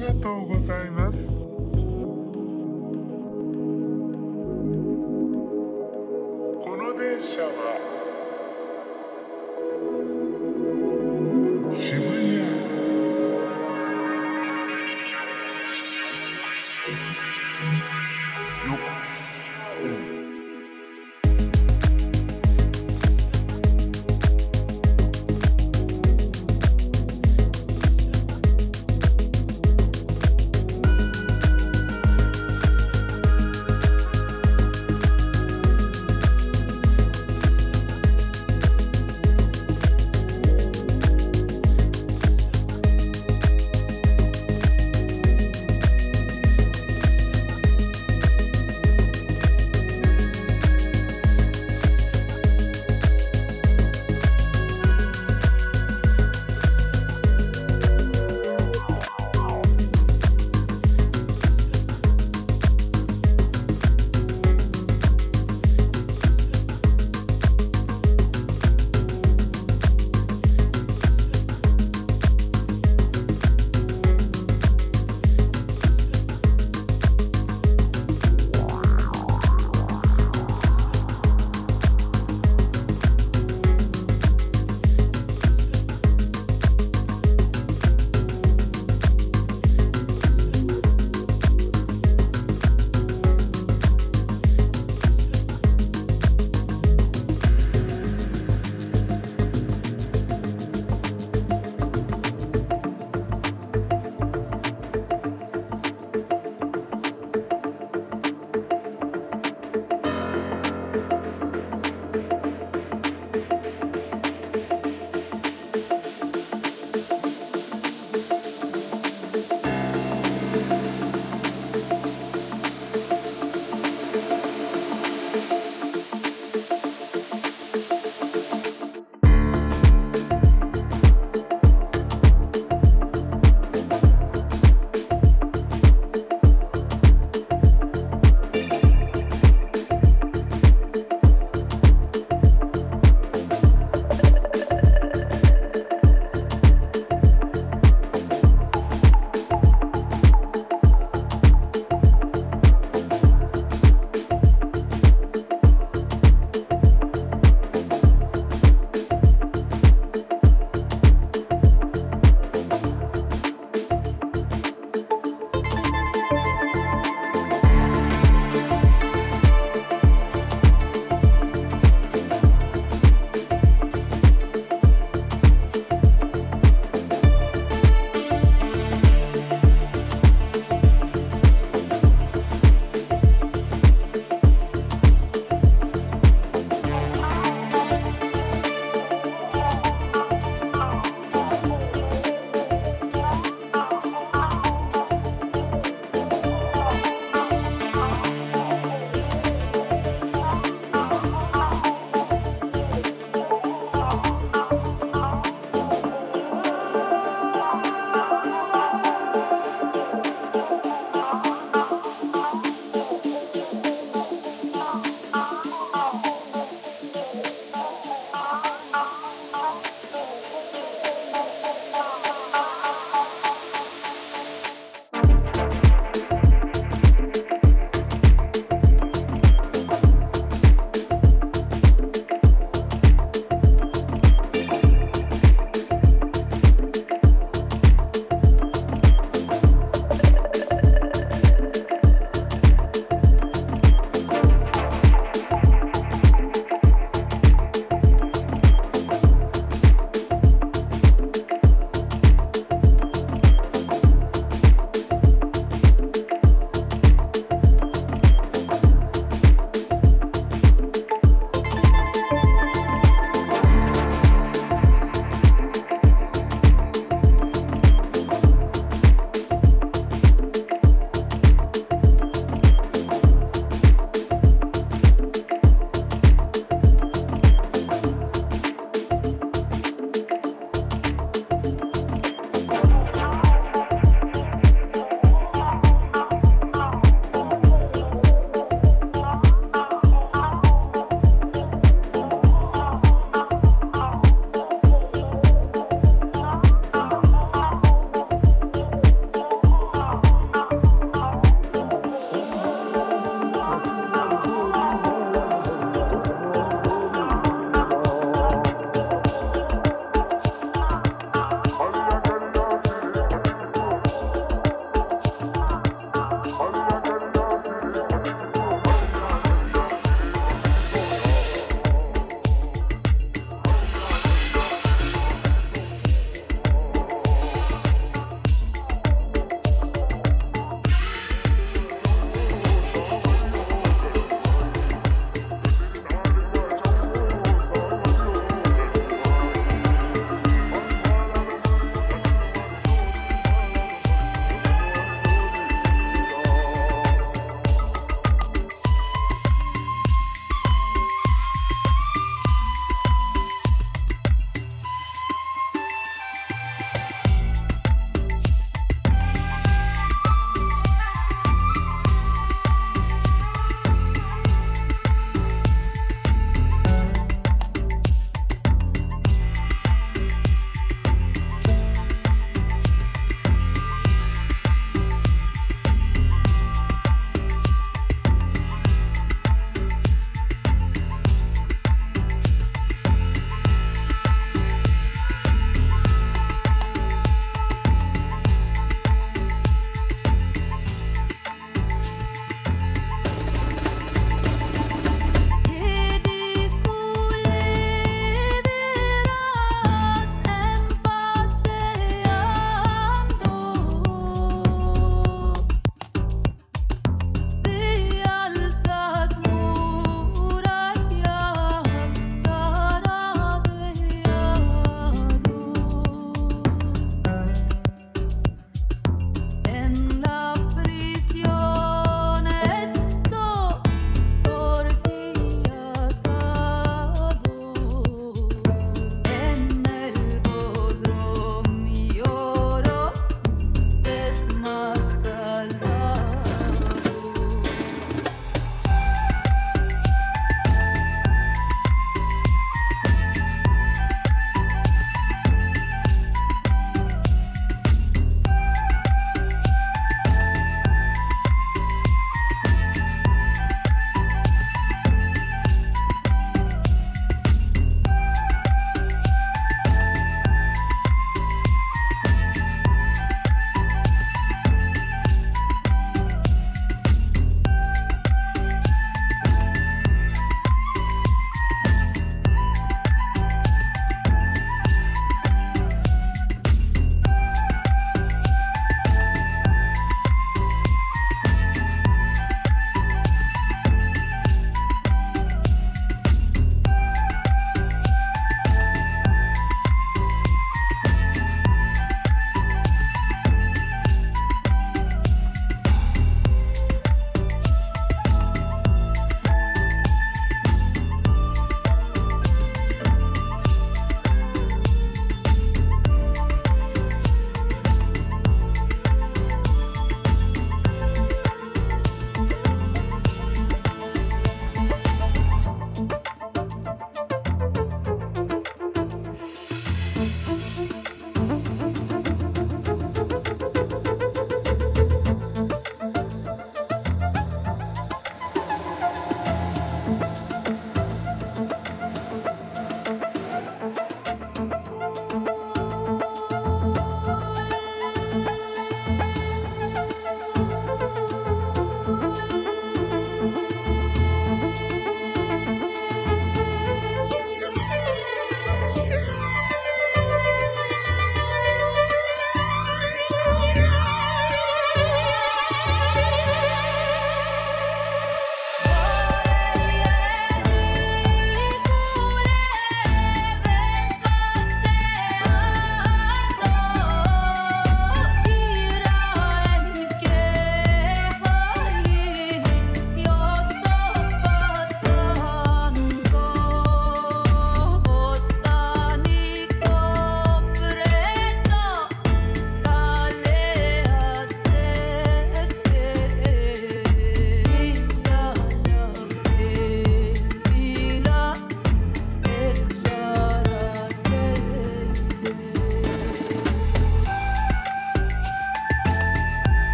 がとうございます。この電車は